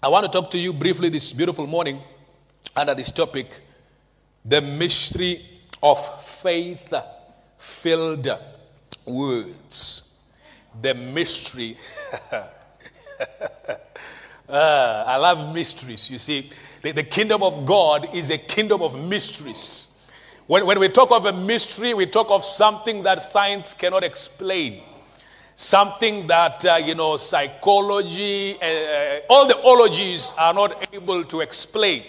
I want to talk to you briefly this beautiful morning under this topic the mystery of faith filled words. The mystery. uh, I love mysteries. You see, the, the, kingdom of God is a kingdom of mysteries. When, when we talk of a mystery, we talk of something that science cannot explain something that uh, you know psychology uh, all the ologies are not able to explain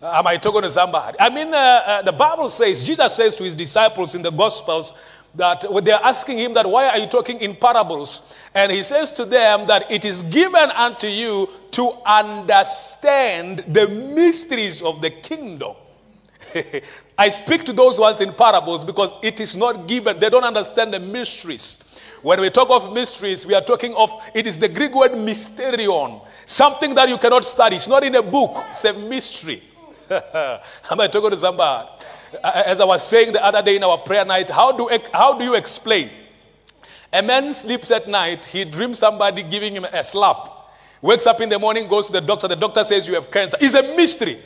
uh, am i talking to somebody i mean uh, uh, the bible says jesus says to his disciples in the gospels that when they're asking him that why are you talking in parables and he says to them that it is given unto you to understand the mysteries of the kingdom I speak to those ones in parables because it is not given. They don't understand the mysteries. When we talk of mysteries, we are talking of it is the Greek word mysterion, something that you cannot study. It's not in a book, it's a mystery. Am I talking to somebody? As I was saying the other day in our prayer night, how do, how do you explain? A man sleeps at night, he dreams somebody giving him a slap. Wakes up in the morning, goes to the doctor, the doctor says you have cancer. It's a mystery.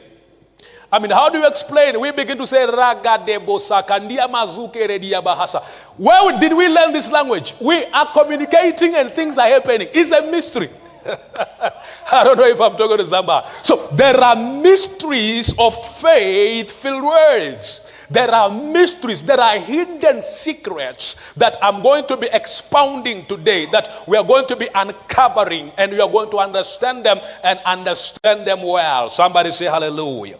I mean, how do you explain? We begin to say, Raga de Bosakandia Mazuke Bahasa. Where did we learn this language? We are communicating and things are happening. It's a mystery. I don't know if I'm talking to somebody. So there are mysteries of faith filled words. There are mysteries, there are hidden secrets that I'm going to be expounding today, that we are going to be uncovering, and we are going to understand them and understand them well. Somebody say hallelujah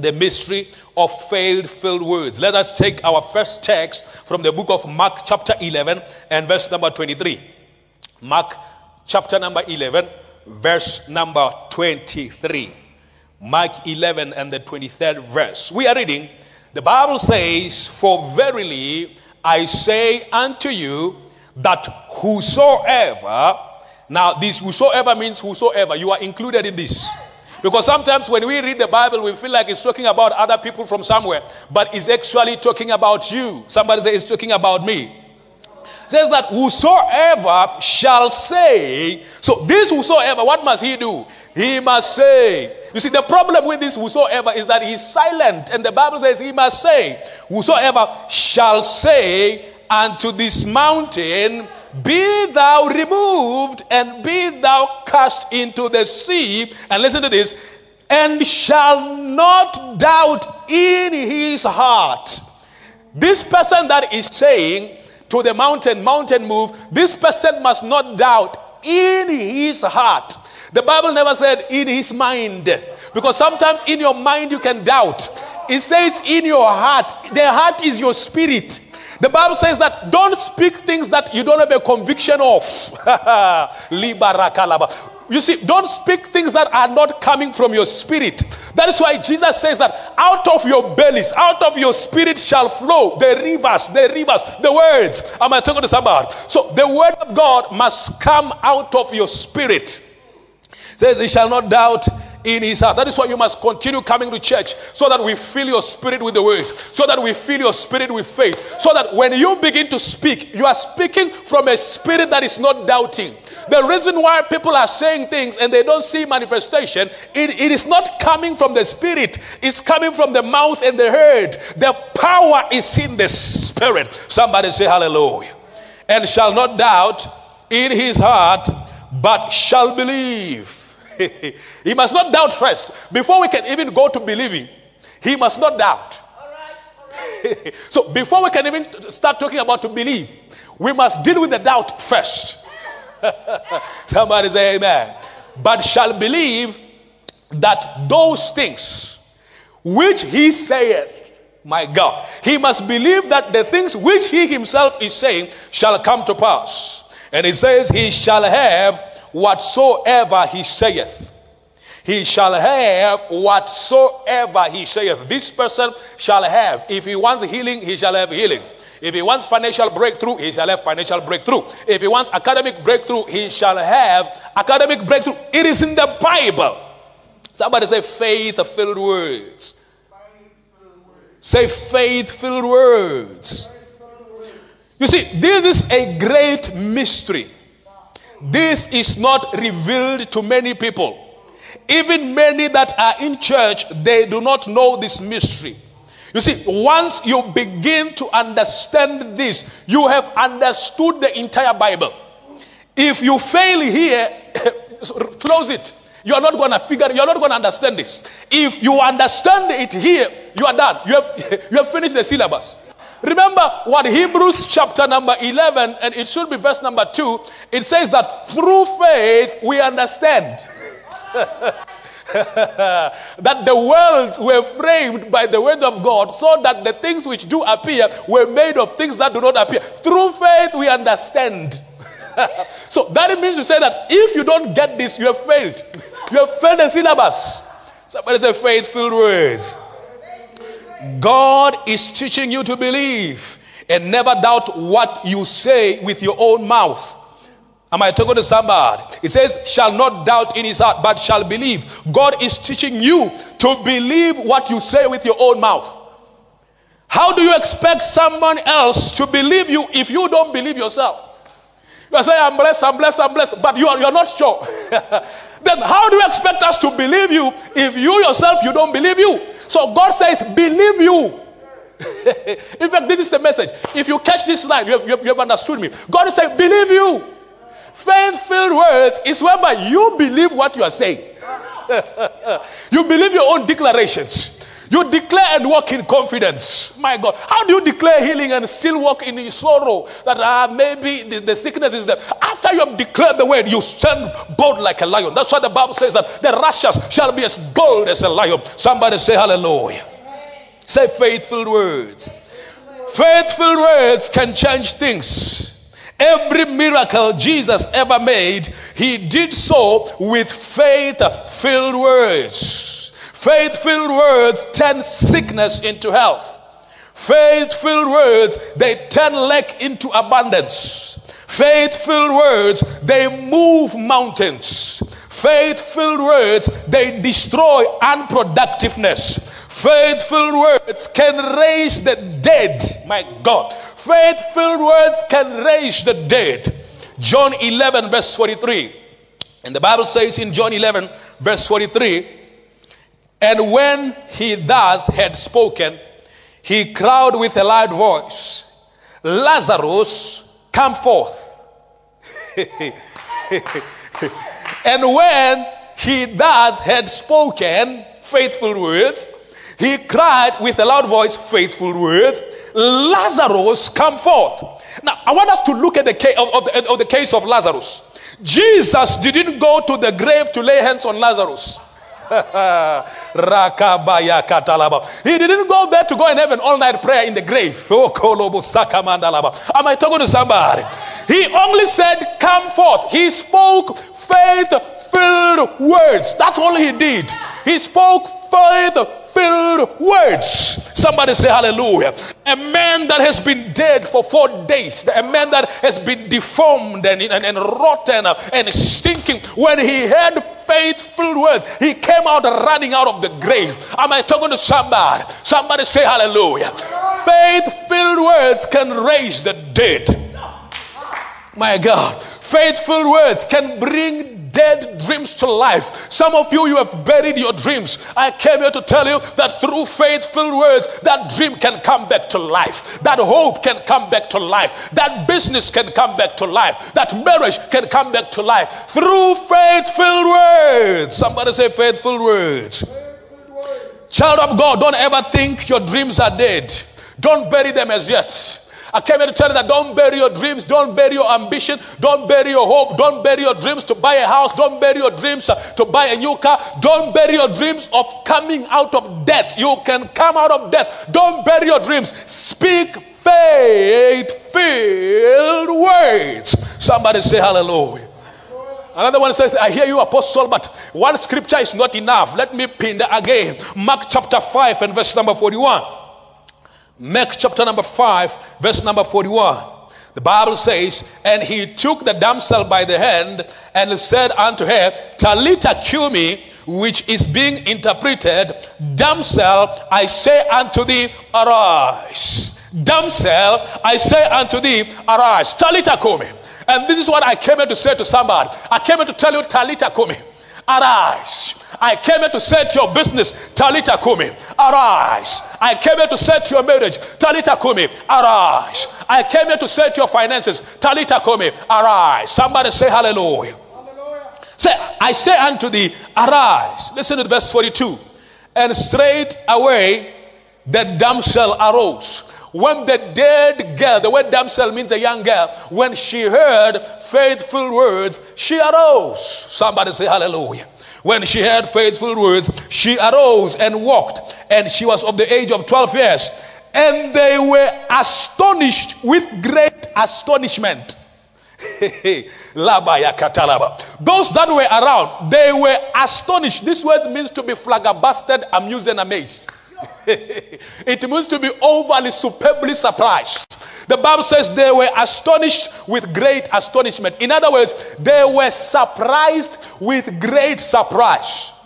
the mystery of failed filled words. Let us take our first text from the book of Mark, chapter 11, and verse number 23. Mark, chapter number 11, verse number 23. Mark 11 and the 23rd verse. We are reading, the Bible says, For verily I say unto you that whosoever, now this whosoever means whosoever, you are included in this because sometimes when we read the Bible, we feel like it's talking about other people from somewhere, but it's actually talking about you. Somebody say it's talking about me. It says that whosoever shall say, so this whosoever, what must he do? He must say. You see, the problem with this whosoever is that he's silent, and the Bible says he must say, Whosoever shall say unto this mountain, be thou removed and be thou cast into the sea. And listen to this and shall not doubt in his heart. This person that is saying to the mountain, mountain move, this person must not doubt in his heart. The Bible never said in his mind, because sometimes in your mind you can doubt. It says in your heart. The heart is your spirit. The Bible says that don't speak things that you don't have a conviction of. you see, don't speak things that are not coming from your spirit. That is why Jesus says that out of your bellies, out of your spirit shall flow the rivers, the rivers, the words. Am I talking to somebody? So the word of God must come out of your spirit. It says, He shall not doubt in his heart. That is why you must continue coming to church so that we fill your spirit with the word, so that we fill your spirit with faith, so that when you begin to speak, you are speaking from a spirit that is not doubting. The reason why people are saying things and they don't see manifestation, it, it is not coming from the spirit, it's coming from the mouth and the head. The power is in the spirit. Somebody say hallelujah. And shall not doubt in his heart, but shall believe he must not doubt first. Before we can even go to believing, he must not doubt. All right, all right. so before we can even start talking about to believe, we must deal with the doubt first. Somebody say amen. But shall believe that those things which he saith, my God, he must believe that the things which he himself is saying shall come to pass. And he says, He shall have whatsoever he saith. He shall have whatsoever he saith. This person shall have. If he wants healing, he shall have healing. If he wants financial breakthrough, he shall have financial breakthrough. If he wants academic breakthrough, he shall have academic breakthrough. It is in the Bible. Somebody say faith filled words. Say faith filled words. You see, this is a great mystery. This is not revealed to many people. even many that are in church, they do not know this mystery. You see, once you begin to understand this, you have understood the entire Bible. If you fail here, close it. You are not going to figure, you are not going to understand this. If you understand it here, you are done. You have, you have finished the syllabus. Remember what Hebrews chapter number 11, and it should be verse number 2, it says that through faith we understand. that the worlds were framed by the word of God, so that the things which do appear were made of things that do not appear. Through faith, we understand. so that means to say that if you don't get this, you have failed. You have failed the syllabus. Somebody say faith filled words. God is teaching you to believe and never doubt what you say with your own mouth. Am I talking to somebody? It says, shall not doubt in his heart, but shall believe. God is teaching you to believe what you say with your own mouth. How do you expect someone else to believe you if you don't believe yourself? You are saying, I'm blessed, I'm blessed, I'm blessed, but you are, you're not sure. then how do you expect us to believe you if you yourself, you don't believe you? So God says, believe you. In fact, this is the message. If you catch this line, you have, you have, you have understood me. God is saying, believe you. Faith filled words is whereby you believe what you are saying. you believe your own declarations. You declare and walk in confidence. My God. How do you declare healing and still walk in sorrow that uh, maybe the, the, sickness is there? After you have declared the word, you stand bold like a lion. That's why the Bible says that the righteous shall be as bold as a lion. Somebody say hallelujah. Say faithful words. Faithful words can change things. Every miracle Jesus ever made, he did so with faith filled words. Faith filled words turn sickness into health. Faith filled words, they turn lack into abundance. Faith filled words, they move mountains. Faith filled words, they destroy unproductiveness. Faith filled words can raise the dead. My God. Faith filled words can raise the dead. John 11, verse 43. And the Bible says in John 11, verse 43 And when he thus had spoken, he cried with a loud voice, Lazarus, come forth. and when he thus had spoken faithful words, he cried with a loud voice, faithful words, Lazarus, come forth. Now, I want us to look at the case of, of, the, of the case of Lazarus. Jesus didn't go to the grave to lay hands on Lazarus. he didn't go there to go and have an all night prayer in the grave. Am I talking to somebody? He only said, Come forth. He spoke faith filled words. That's all he did. He spoke faith filled words. Somebody say hallelujah. A man that has been dead for four days, a man that has been deformed and, and, and rotten and stinking, when he heard faithful words, he came out running out of the grave. Am I talking to somebody? Somebody say hallelujah. Faith filled words can raise the dead. My God. Faithful words can bring dead dreams to life. Some of you, you have buried your dreams. I came here to tell you that through faithful words, that dream can come back to life. That hope can come back to life. That business can come back to life. That marriage can come back to life through faithful words. Somebody say faithful words. Faithful words. Child of God, don't ever think your dreams are dead. Don't bury them as yet. I came here to tell you that don't bury your dreams, don't bury your ambition, don't bury your hope, don't bury your dreams to buy a house, don't bury your dreams uh, to buy a new car, don't bury your dreams of coming out of death. You can come out of death. Don't bury your dreams. Speak faith filled words. Somebody say hallelujah. Another one says, I hear you, apostle, but one scripture is not enough. Let me pin that again. Mark chapter 5 and verse number 41. Mark chapter number 5, verse number 41. The Bible says, And he took the damsel by the hand and said unto her, Talita cumi, which is being interpreted, Damsel, I say unto thee, arise. Damsel, I say unto thee, arise. Talita cumi. And this is what I came here to say to somebody. I came here to tell you, Talita cumi. Arise. I came here to set your business, Talita Kumi. Arise. I came here to set your marriage, Talita Kumi. Arise. I came here to set your finances, Talita Kumi. Arise. Somebody say hallelujah. hallelujah. Say, I say unto thee, arise. Listen to verse 42. And straight away the damsel arose. When the dead girl, the word damsel means a young girl, when she heard faithful words, she arose. Somebody say hallelujah. When she heard faithful words, she arose and walked, and she was of the age of 12 years. And they were astonished with great astonishment. Those that were around, they were astonished. This word means to be flabbergasted, amused, and amazed. it means to be overly, superbly surprised. The Bible says they were astonished with great astonishment. In other words, they were surprised with great surprise.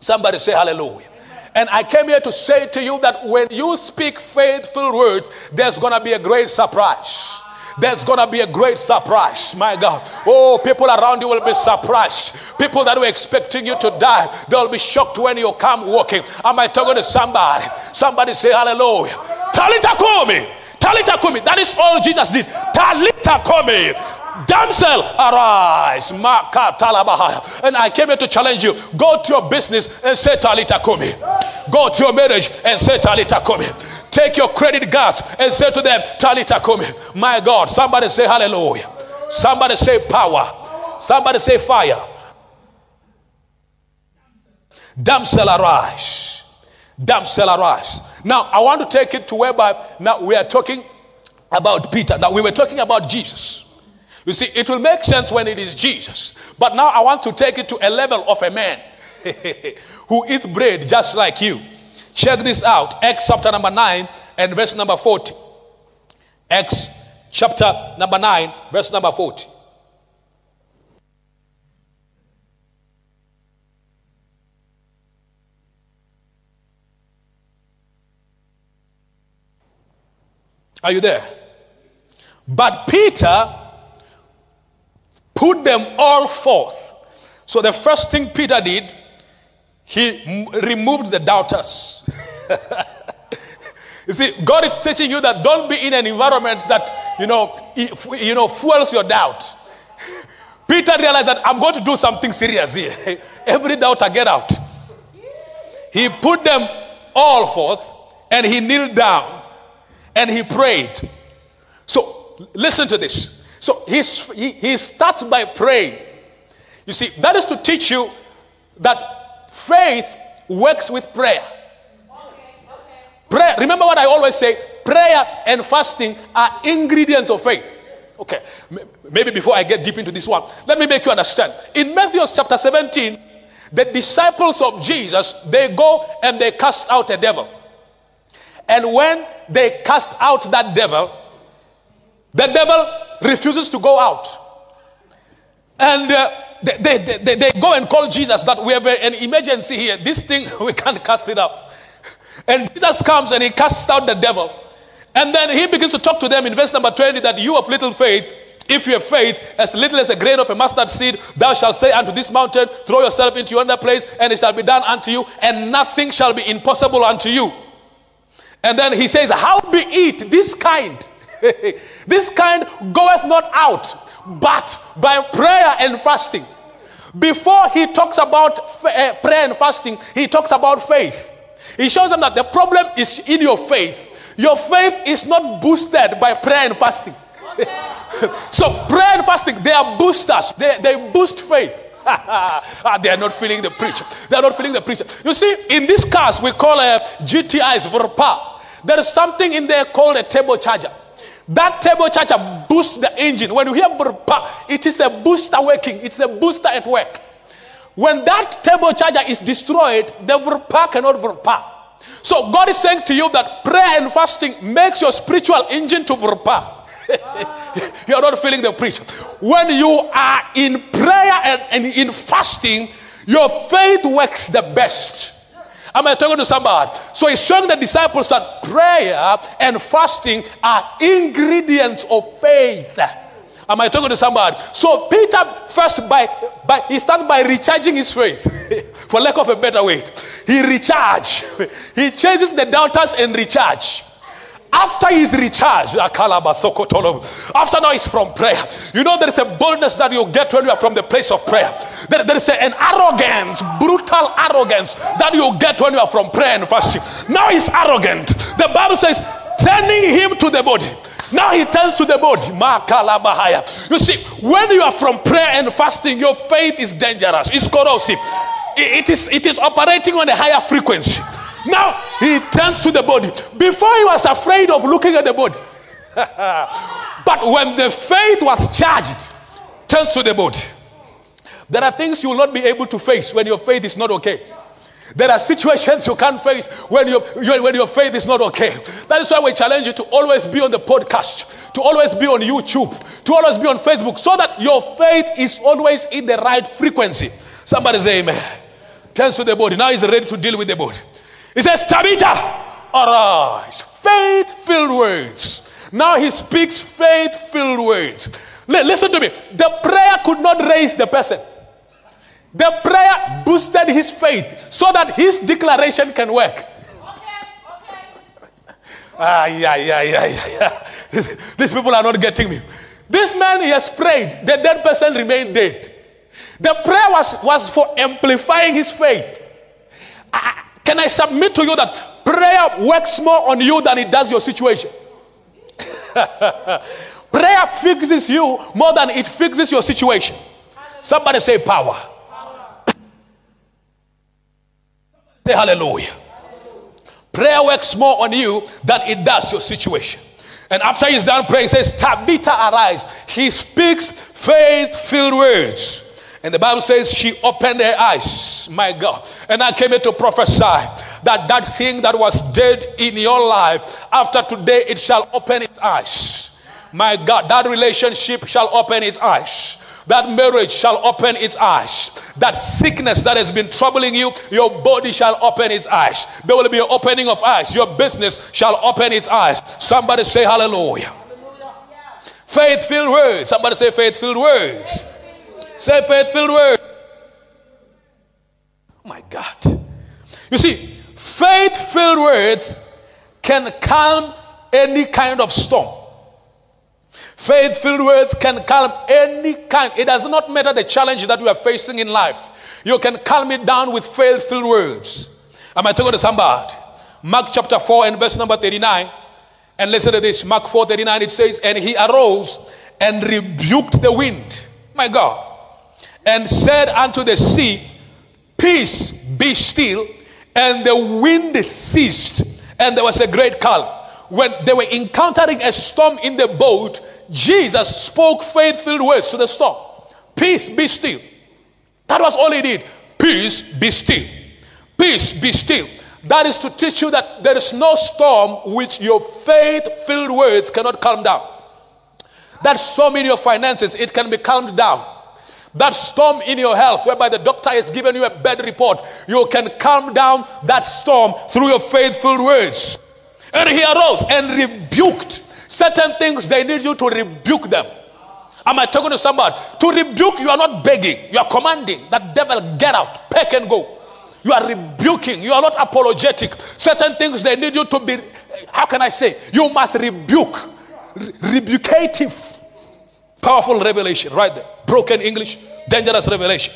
Somebody say hallelujah. And I came here to say to you that when you speak faithful words, there's going to be a great surprise. There's going to be a great surprise. My God. Oh, people around you will be surprised. People that were expecting you to die, they'll be shocked when you come walking. Am I talking to somebody? Somebody say hallelujah. Talita Kumi. Talita Kumi. That is all Jesus did. Talita Kumi. Damsel, arise. And I came here to challenge you. Go to your business and say Talita Kumi. Go to your marriage and say Talita Kumi. Take your credit cards and say to them, Talita Kumi. My God, somebody say hallelujah. Somebody say power. Somebody say fire. Damsel arise. Damsel arise. Now, I want to take it to whereby now we are talking about Peter. Now, we were talking about Jesus. You see, it will make sense when it is Jesus. But now I want to take it to a level of a man who eats bread just like you. Check this out Acts chapter number 9 and verse number 40. Acts chapter number 9, verse number 40. Are you there? But Peter put them all forth. So the first thing Peter did, he removed the doubters. you see, God is teaching you that don't be in an environment that, you know, you know, fuels your doubt. Peter realized that I'm going to do something serious here. Every doubter get out. He put them all forth and he kneeled down and he prayed. So listen to this. So he, he starts by praying. You see, that is to teach you that faith works with prayer. Prayer, remember what I always say prayer and fasting are ingredients of faith. Okay, maybe before I get deep into this one, let me make you understand. In Matthew chapter 17, the disciples of Jesus, they go and they cast out a devil. And when they cast out that devil, the devil refuses to go out. And uh, they, they, they, they, go and call Jesus that we have an emergency here. This thing, we can't cast it out. And Jesus comes and he casts out the devil. And then he begins to talk to them in verse number 20 that you of little faith, if you have faith as little as a grain of a mustard seed, thou shalt say unto this mountain, throw yourself into yonder place, and it shall be done unto you, and nothing shall be impossible unto you. And then he says, How be it this kind? this kind goeth not out, but by prayer and fasting. Before he talks about uh, prayer and fasting, he talks about faith. He shows them that the problem is in your faith. Your faith is not boosted by prayer and fasting. so prayer and fasting, they are boosters. They, they boost faith. ah, they are not feeling the preacher. They are not feeling the preacher. You see, in this cars we call a uh, GTIs Verpa. There is something in there called a turbo charger. That turbo charger boosts the engine. When you hear it is a booster working, it's a booster at work. When that turbo charger is destroyed, the verpa cannot verpa. So God is saying to you that prayer and fasting makes your spiritual engine to verpa. you are not feeling the preach. When you are in prayer and in fasting, your faith works the best. Am I talking to somebody? So he's showing the disciples that prayer and fasting are ingredients of faith. Am I talking to somebody? So Peter first by, by he starts by recharging his faith, for lack of a better way. He recharge. He chases the doubters and recharge. After he's recharged, after now he's from prayer. You know, there is a boldness that you get when you are from the place of prayer. There, there is a, an arrogance, brutal arrogance that you get when you are from prayer and fasting. Now he's arrogant. The Bible says, turning him to the body. Now he turns to the body. You see, when you are from prayer and fasting, your faith is dangerous, it's corrosive. It is, it is operating on a higher frequency. Now he turns to the body. Before he was afraid of looking at the body. but when the faith was charged, turns to the body. There are things you will not be able to face when your faith is not okay. There are situations you can't face when, your when your faith is not okay. That is why we challenge you to always be on the podcast, to always be on YouTube, to always be on Facebook, so that your faith is always in the right frequency. Somebody say amen. Turns to the body. Now he's ready to deal with the body. He says, Tabitha, arise. Faith filled words. Now he speaks faith filled words. Listen to me. The prayer could not raise the person. The prayer boosted his faith so that his declaration can work. Okay, okay. Ah, yeah, yeah, yeah, yeah, yeah. These people are not getting me. This man, he has prayed. The dead person remained dead. The prayer was, was for amplifying his faith. I, can I submit to you that prayer works more on you than it does your situation? prayer fixes you more than it fixes your situation. Somebody say power. Say hallelujah. Prayer works more on you than it does your situation. And after he's done praying, he says, Tabitha, arise. He speaks faith filled words. And the Bible says she opened her eyes, my God. And I came here to prophesy that that thing that was dead in your life, after today, it shall open its eyes. My God, that relationship shall open its eyes. That marriage shall open its eyes. That sickness that has been troubling you, your body shall open its eyes. There will be an opening of eyes. Your business shall open its eyes. Somebody say hallelujah. hallelujah. Faith filled words. Somebody say faith filled words. Say faith filled word. Oh my God. You see, faith filled words can calm any kind of storm. Faith filled words can calm any kind. It does not matter the challenge that you are facing in life. You can calm it down with faith filled words. Am I talking to somebody? Mark chapter 4 and verse number 39. And listen to this Mark 4 39, it says, And he arose and rebuked the wind. My God and said unto the sea, Peace, be still. And the wind ceased, and there was a great calm. When they were encountering a storm in the boat, Jesus spoke faith filled words to the storm Peace, be still. That was all he did. Peace, be still. Peace, be still. That is to teach you that there is no storm which your faith filled words cannot calm down. That storm in your finances, it can be calmed down. That storm in your health, whereby the doctor has given you a bad report, you can calm down that storm through your faithful words. And he arose and rebuked certain things, they need you to rebuke them. Am I talking to somebody? To rebuke, you are not begging, you are commanding that devil get out, pack and go. You are rebuking, you are not apologetic. Certain things they need you to be, how can I say? You must rebuke, Re- Powerful revelation right there. Broken English, dangerous revelation.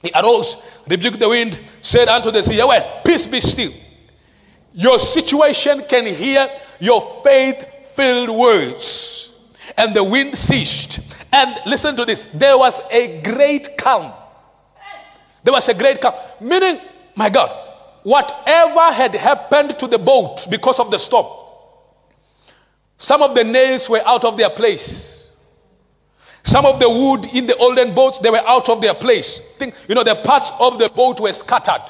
He arose, rebuked the wind, said unto the sea, Away, peace be still. Your situation can hear your faith filled words. And the wind ceased. And listen to this there was a great calm. There was a great calm. Meaning, my God, whatever had happened to the boat because of the storm, some of the nails were out of their place. Some of the wood in the olden boats, they were out of their place. Think, you know, the parts of the boat were scattered.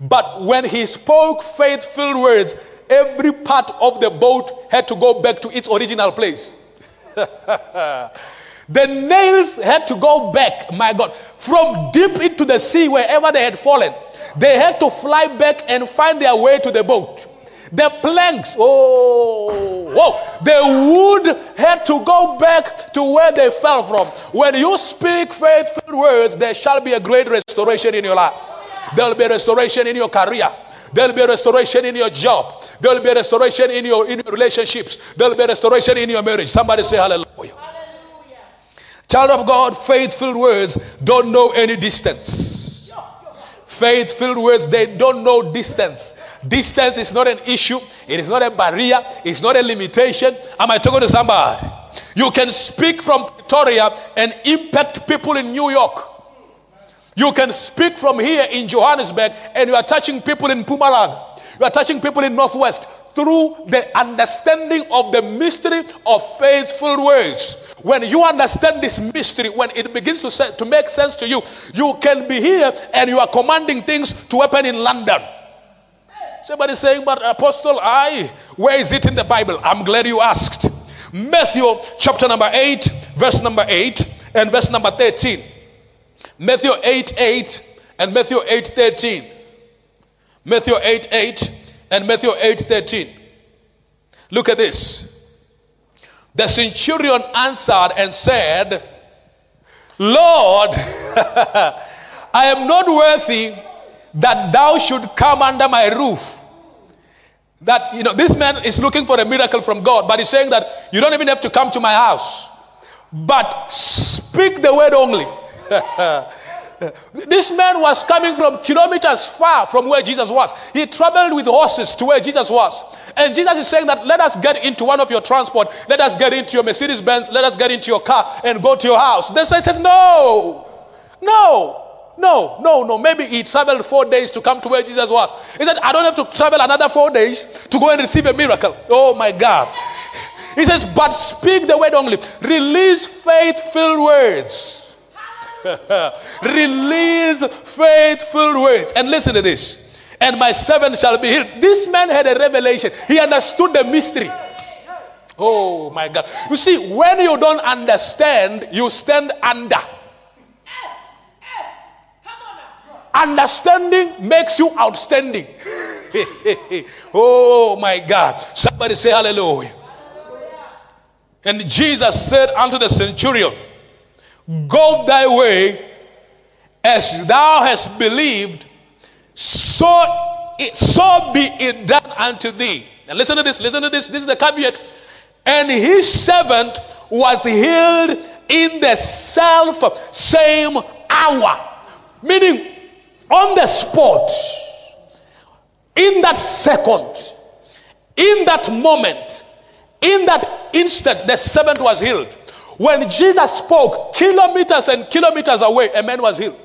But when he spoke faithful words, every part of the boat had to go back to its original place. the nails had to go back, my God, from deep into the sea, wherever they had fallen. They had to fly back and find their way to the boat. The planks, oh, whoa, the wood had to go back to where they fell from. When you speak faithful words, there shall be a great restoration in your life. There'll be a restoration in your career. There'll be a restoration in your job. There'll be a restoration in your, in your relationships. There'll be a restoration in your marriage. Somebody say hallelujah. hallelujah. Child of God, faithful words don't know any distance. Faithful words, they don't know distance. Distance is not an issue, it is not a barrier, it's not a limitation. Am I talking to somebody? You can speak from Victoria and impact people in New York. You can speak from here in Johannesburg and you are touching people in Mpumalanga. You are touching people in Northwest through the understanding of the mystery of faithful words. When you understand this mystery, when it begins to, say, to make sense to you, you can be here and you are commanding things to happen in London. Somebody saying, but Apostle, I, where is it in the Bible? I'm glad you asked. Matthew chapter number 8, verse number 8, and verse number 13. Matthew 8 8 and Matthew 8 13. Matthew 8 8 and Matthew 8 13. Look at this. The centurion answered and said, Lord, I am not worthy that thou should come under my roof. That, you know, this man is looking for a miracle from God, but he's saying that you don't even have to come to my house, but speak the word only. this man was coming from kilometers far from where Jesus was. He traveled with horses to where Jesus was. And Jesus is saying that let us get into one of your transport. Let us get into your Mercedes Benz. Let us get into your car and go to your house. This says, no, no. No, no, no. Maybe he traveled four days to come to where Jesus was. He said, I don't have to travel another four days to go and receive a miracle. Oh my God. He says, but speak the word only. Release faith-filled words Release faithful words. And listen to this. And my servant shall be healed. This man had a revelation. He understood the mystery. Oh my God. You see, when you don't understand, you stand under. Understanding makes you outstanding. oh my God. Somebody say hallelujah. And Jesus said unto the centurion, Go thy way as thou hast believed, so, it, so be it done unto thee. Now listen to this, listen to this. This is the caveat. And his servant was healed in the self same hour. Meaning, on the spot, in that second, in that moment, in that instant, the servant was healed. When Jesus spoke, kilometers and kilometers away, a man was healed.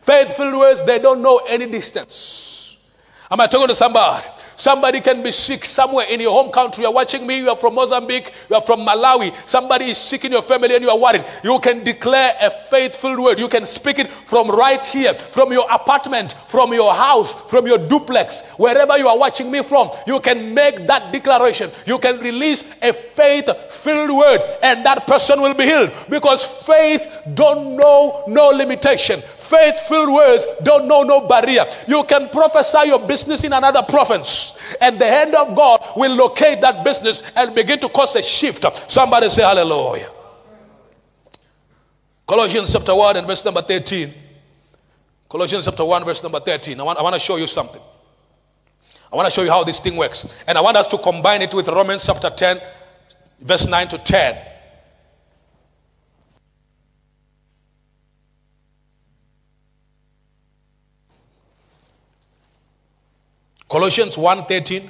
Faithful words, they don't know any distance. Am I talking to somebody? Somebody can be sick somewhere in your home country. You're watching me, you are from Mozambique, you are from Malawi. Somebody is sick in your family and you are worried. You can declare a faithful word. You can speak it from right here, from your apartment, from your house, from your duplex, wherever you are watching me from. You can make that declaration. You can release a faith filled word, and that person will be healed because faith don't know no limitation. Faith-filled words don't know no barrier. You can prophesy your business in another province, and the hand of God will locate that business and begin to cause a shift. Somebody say hallelujah. Colossians chapter 1 and verse number 13. Colossians chapter 1, verse number 13. I want, I want to show you something. I want to show you how this thing works. And I want us to combine it with Romans chapter 10, verse 9 to 10. Colossians 1:13,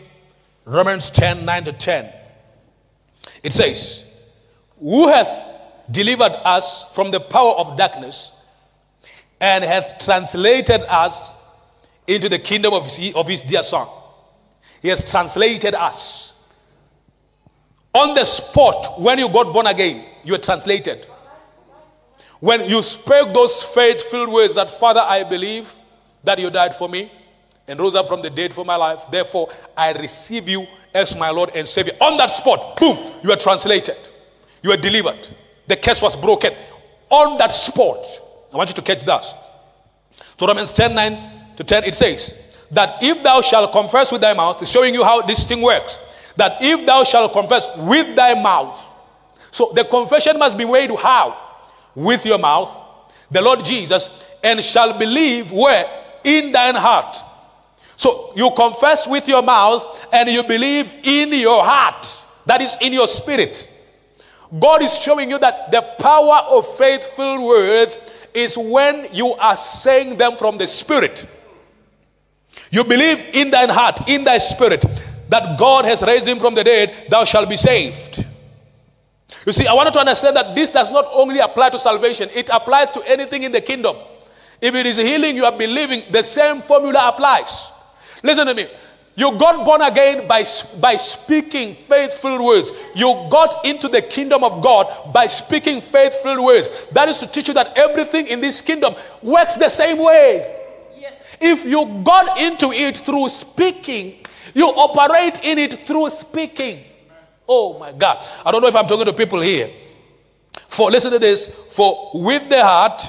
Romans 10, 9 to 10. It says, Who hath delivered us from the power of darkness and hath translated us into the kingdom of his, of his dear son. He has translated us. On the spot, when you got born again, you were translated. When you spoke those faith filled words that, Father, I believe that you died for me, and rose up from the dead for my life. Therefore, I receive you as my Lord and Savior. On that spot, boom, you are translated. You are delivered. The curse was broken. On that spot, I want you to catch that. So Romans 10 9 to 10, it says, that if thou shalt confess with thy mouth, showing you how this thing works, that if thou shalt confess with thy mouth, so the confession must be made how? With your mouth, the Lord Jesus, and shall believe where? In thine heart. So you confess with your mouth and you believe in your heart. That is in your spirit. God is showing you that the power of faithful words is when you are saying them from the spirit. You believe in thine heart, in thy spirit, that God has raised him from the dead, thou shalt be saved. You see, I want to understand that this does not only apply to salvation, it applies to anything in the kingdom. If it is healing you are believing, the same formula applies. Listen to me. You got born again by, by speaking faithful words. You got into the kingdom of God by speaking faithful words. That is to teach you that everything in this kingdom works the same way. Yes. If you got into it through speaking, you operate in it through speaking. Oh my God. I don't know if I'm talking to people here. For listen to this. For with the heart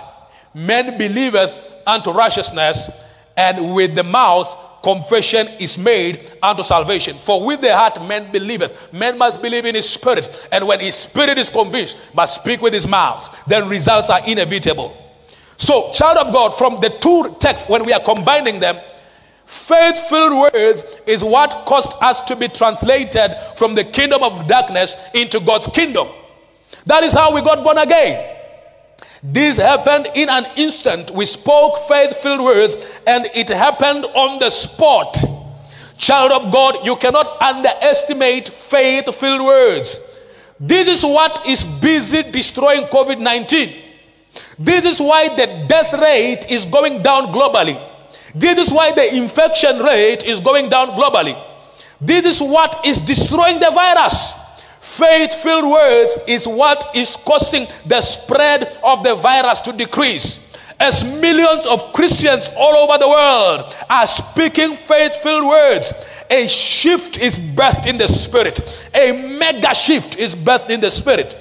man believeth unto righteousness, and with the mouth confession is made unto salvation. For with the heart man believeth. Man must believe in his spirit. And when his spirit is convinced, must speak with his mouth. Then results are inevitable. So, child of God, from the two texts, when we are combining them, faithful words is what caused us to be translated from the kingdom of darkness into God's kingdom. That is how we got born again. This happened in an instant. We spoke faith filled words and it happened on the spot. Child of God, you cannot underestimate faith filled words. This is what is busy destroying COVID 19. This is why the death rate is going down globally. This is why the infection rate is going down globally. This is what is destroying the virus. Faith filled words is what is causing the spread of the virus to decrease. As millions of Christians all over the world are speaking faith filled words, a shift is birthed in the spirit. A mega shift is birthed in the spirit.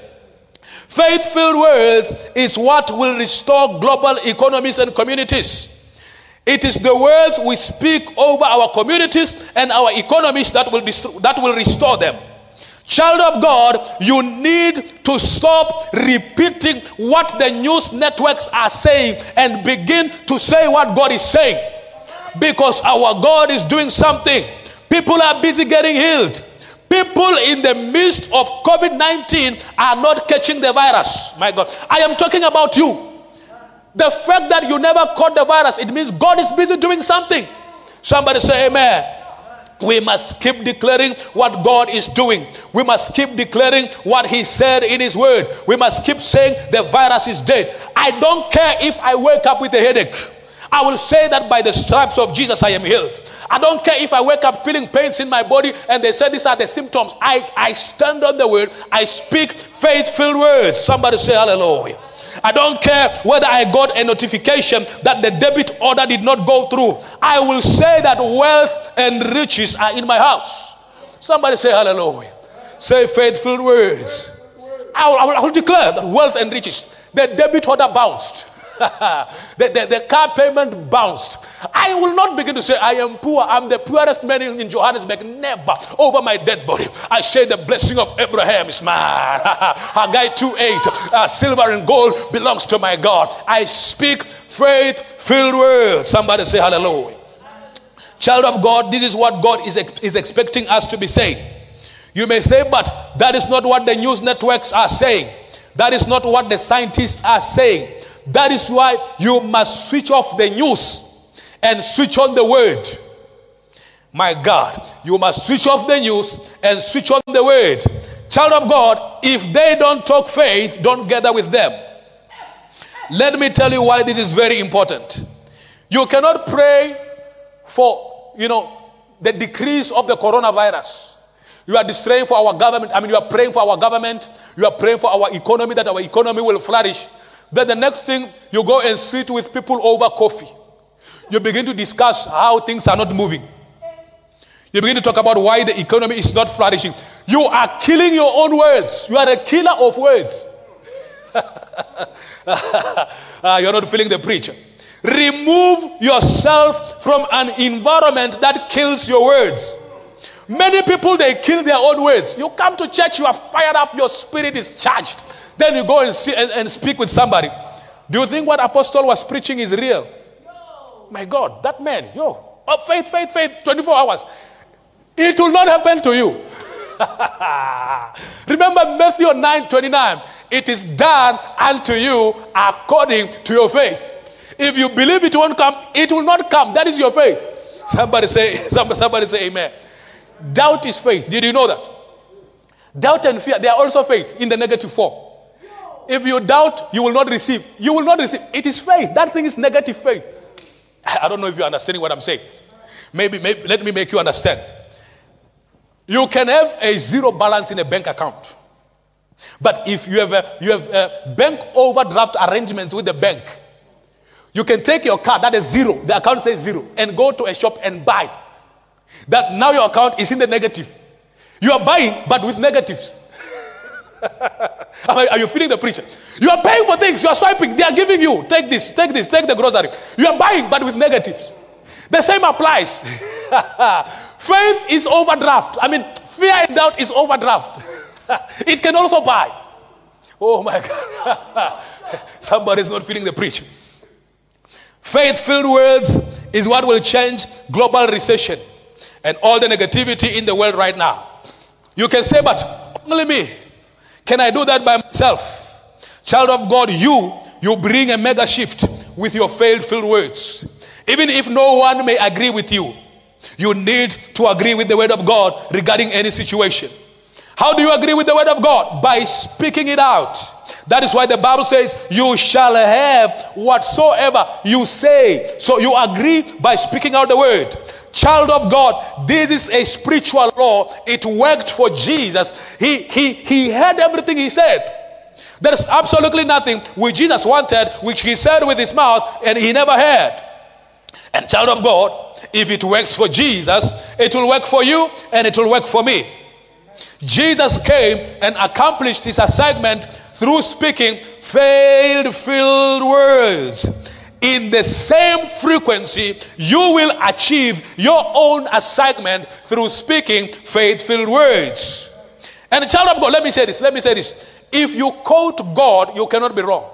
Faith filled words is what will restore global economies and communities. It is the words we speak over our communities and our economies that will, dist- that will restore them. Child of God, you need to stop repeating what the news networks are saying and begin to say what God is saying. Because our God is doing something. People are busy getting healed. People in the midst of COVID 19 are not catching the virus. My God. I am talking about you. The fact that you never caught the virus, it means God is busy doing something. Somebody say, Amen. We must keep declaring what God is doing. We must keep declaring what He said in His Word. We must keep saying the virus is dead. I don't care if I wake up with a headache. I will say that by the stripes of Jesus I am healed. I don't care if I wake up feeling pains in my body and they say these are the symptoms. I, I stand on the word. I speak faithful words. Somebody say hallelujah. I don't care whether I got a notification that the debit order did not go through. I will say that wealth and riches are in my house. Somebody say hallelujah. Say faithful words. I will, I will, declare that wealth and riches. The debit order bounced. the, the, the, car payment bounced. I will not begin to say, I am poor. I'm the poorest man in Johannesburg. Never. Over my dead body. I say, the blessing of Abraham is mine. Haggai 2 8. Uh, silver and gold belongs to my God. I speak faith filled words. Somebody say, Hallelujah. Child of God, this is what God is, is expecting us to be saying. You may say, but that is not what the news networks are saying. That is not what the scientists are saying. That is why you must switch off the news and switch on the word. My God, you must switch off the news and switch on the word. Child of God, if they don't talk faith, don't gather with them. Let me tell you why this is very important. You cannot pray for, you know, the decrease of the coronavirus. You are praying for our government. I mean, you are praying for our government. You are praying for our economy, that our economy will flourish. Then the next thing, you go and sit with people over coffee. You begin to discuss how things are not moving. You begin to talk about why the economy is not flourishing. You are killing your own words. You are a killer of words. uh, you're not feeling the preacher. Remove yourself from an environment that kills your words. Many people, they kill their own words. You come to church, you are fired up, your spirit is charged. Then you go and, see, and, and speak with somebody. Do you think what Apostle was preaching is real? No. My God, that man, yo, oh, faith, faith, faith, 24 hours. It will not happen to you. Remember Matthew 9 29. It is done unto you according to your faith. If you believe it won't come, it will not come. That is your faith. Somebody say, somebody, say amen. Doubt is faith. Did you know that? Doubt and fear, they are also faith in the negative form. If you doubt, you will not receive. You will not receive. It is faith. That thing is negative faith. I don't know if you're understanding what I'm saying. Maybe, maybe let me make you understand. You can have a zero balance in a bank account. But if you have a, you have a bank overdraft arrangements with the bank, you can take your card that is zero, the account says zero, and go to a shop and buy. That now your account is in the negative. You are buying, but with negatives. are you feeling the preacher? You are paying for things, you are swiping, they are giving you. Take this, take this, take the grocery. You are buying, but with negatives. The same applies. Faith is overdraft. I mean, fear and doubt is overdraft. it can also buy. Oh my God. Somebody's not feeling the preach. Faith filled words is what will change global recession and all the negativity in the world right now. You can say, but only me. Can I do that by myself? Child of God, you, you bring a mega shift with your faith filled words. Even if no one may agree with you, you need to agree with the word of God regarding any situation. How do you agree with the word of God? By speaking it out. That is why the Bible says, You shall have whatsoever you say. So you agree by speaking out the word. Child of God, this is a spiritual law. It worked for Jesus. He, he, he had everything he said. There is absolutely nothing which Jesus wanted, which he said with his mouth, and he never had. And child of God, if it works for Jesus, it will work for you and it will work for me. Jesus came and accomplished his assignment through speaking faith filled words. In the same frequency, you will achieve your own assignment through speaking faith filled words. And the child of God, let me say this. Let me say this. If you quote God, you cannot be wrong.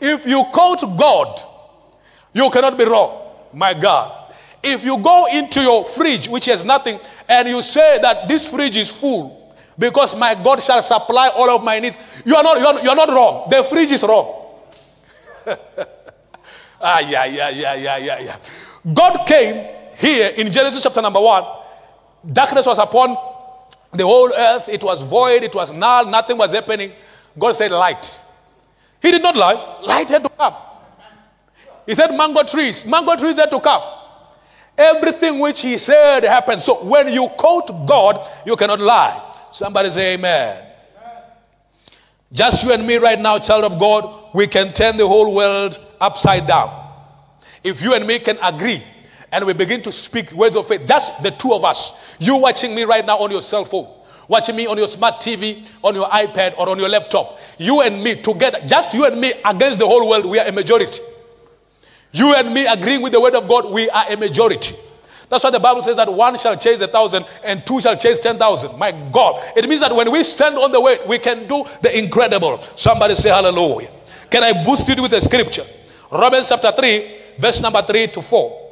If you quote God, you cannot be wrong. My God. If you go into your fridge, which has nothing, and you say that this fridge is full because my God shall supply all of my needs, you are not, you are, you are not wrong. The fridge is wrong. ah, yeah, yeah, yeah, yeah, yeah, yeah. God came here in Genesis chapter number one. Darkness was upon the whole earth. It was void. It was null. Nothing was happening. God said, Light. He did not lie. Light had to come. He said, Mango trees. Mango trees had to come. Everything which he said happened. So when you quote God, you cannot lie. Somebody say amen. Just you and me right now, child of God, we can turn the whole world upside down. If you and me can agree and we begin to speak words of faith, just the two of us, you watching me right now on your cell phone, watching me on your smart TV, on your iPad, or on your laptop, you and me together, just you and me against the whole world, we are a majority. You and me agreeing with the word of God, we are a majority. That's why the Bible says that one shall chase a thousand and two shall chase ten thousand. My God. It means that when we stand on the way, we can do the incredible. Somebody say hallelujah. Can I boost it with a scripture? Romans chapter 3, verse number 3 to 4.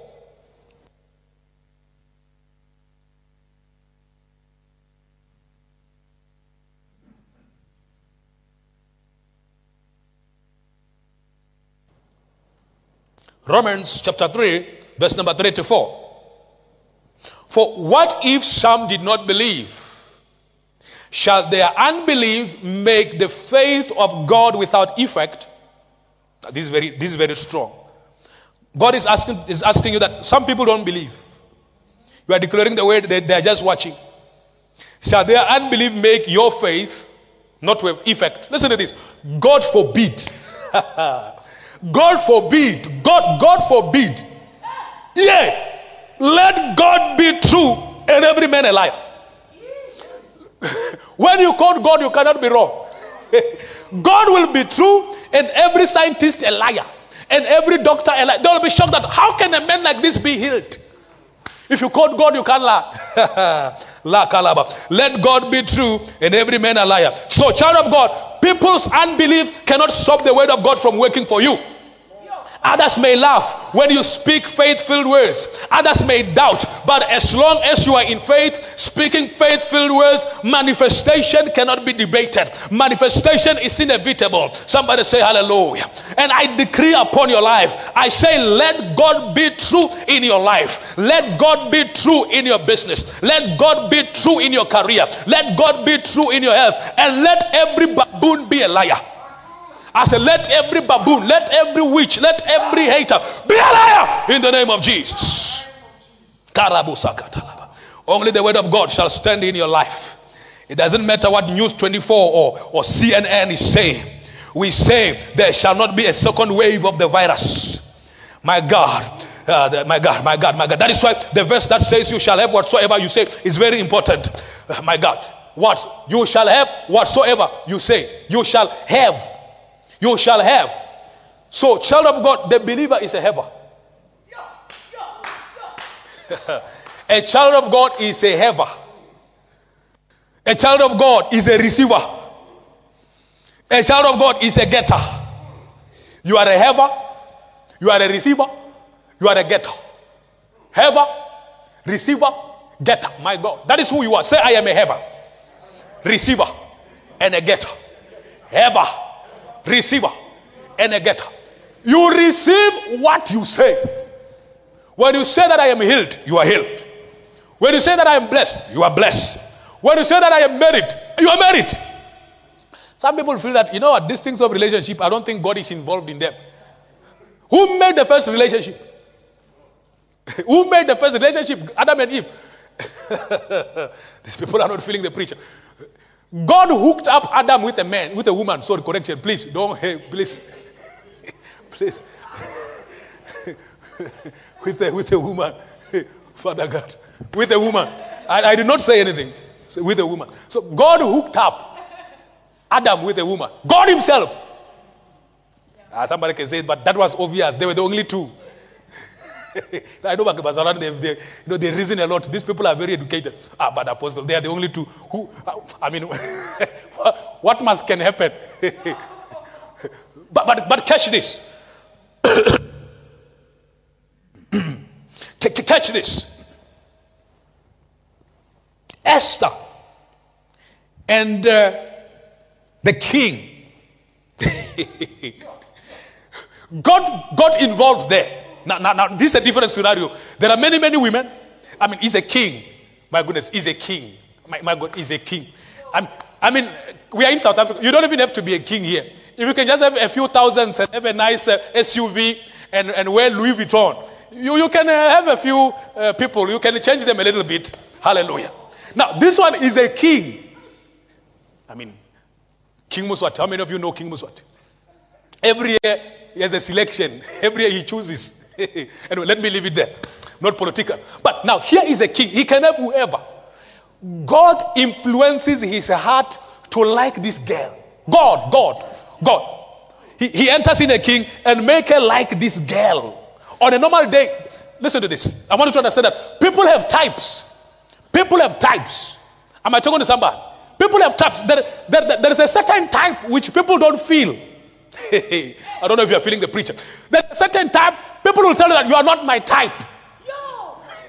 Romans chapter 3, verse number 3 to 4. For what if some did not believe? Shall their unbelief make the faith of God without effect? This is very, this is very strong. God is asking, is asking you that some people don't believe. You are declaring the word that they are just watching. Shall their unbelief make your faith not to have effect? Listen to this. God forbid. God forbid. God, God forbid. Yeah. Let God be true and every man a liar. when you quote God, you cannot be wrong. God will be true and every scientist a liar. and every doctor, a liar. they'll be shocked that how can a man like this be healed? If you quote God, you can't lie. La kalaba. Let God be true and every man a liar. So, child of God, people's unbelief cannot stop the word of God from working for you. Others may laugh when you speak faith filled words. Others may doubt. But as long as you are in faith, speaking faith filled words, manifestation cannot be debated. Manifestation is inevitable. Somebody say hallelujah. And I decree upon your life, I say, let God be true in your life. Let God be true in your business. Let God be true in your career. Let God be true in your health. And let every baboon be a liar. I said, let every baboon, let every witch, let every hater be a liar in the name of Jesus. Only the word of God shall stand in your life. It doesn't matter what News 24 or, or CNN is saying. We say there shall not be a second wave of the virus. My God, uh, the, my God, my God, my God. That is why the verse that says you shall have whatsoever you say is very important. Uh, my God, what you shall have whatsoever you say, you shall have you shall have. So, child of God, the believer is a haver. a child of God is a haver. A child of God is a receiver. A child of God is a getter. You are a haver, you are a receiver, you are a getter. Haver, receiver, getter. My God, that is who you are. Say, I am a haver, receiver, and a getter. Haver, receiver and a getter. You receive what you say. When you say that I am healed, you are healed. When you say that I am blessed, you are blessed. When you say that I am married, you are married. Some people feel that, you know what, these things of relationship, I don't think God is involved in them. Who made the first relationship? Who made the first relationship? Adam and Eve. these people are not feeling the preacher. God hooked up Adam with a man, with a woman. Sorry, correction. Please, don't, hey, please. please. with, a, with a woman. Father God. With a woman. I, I did not say anything. with a woman. So God hooked up Adam with a woman. God Himself. Ah, somebody can say it, but that was obvious. They were the only two. I know Basaran, they, they, you know, they reason a lot. These people are very educated. Ah, but apostle, they are the only two who, I mean, what must can happen? but, but, but catch this. catch this. Esther and uh, the king. God got involved there. Now, now, now, this is a different scenario. There are many, many women. I mean, he's a king. My goodness, he's a king. My, my God, he's a king. I'm, I mean, we are in South Africa. You don't even have to be a king here. If you can just have a few thousands and have a nice uh, SUV and, and wear Louis Vuitton, you, you can uh, have a few uh, people. You can change them a little bit. Hallelujah. Now, this one is a king. I mean, King Mswati. How many of you know King Mswati? Every year, he has a selection. Every year, he chooses. anyway, let me leave it there. Not political. But now, here is a king. He can have whoever. God influences his heart to like this girl. God, God, God. He, he enters in a king and make her like this girl. On a normal day, listen to this. I want you to understand that people have types. People have types. Am I talking to somebody? People have types. There, there, there is a certain type which people don't feel. I don't know if you're feeling the preacher. There's a certain type People will tell you that you are not my type.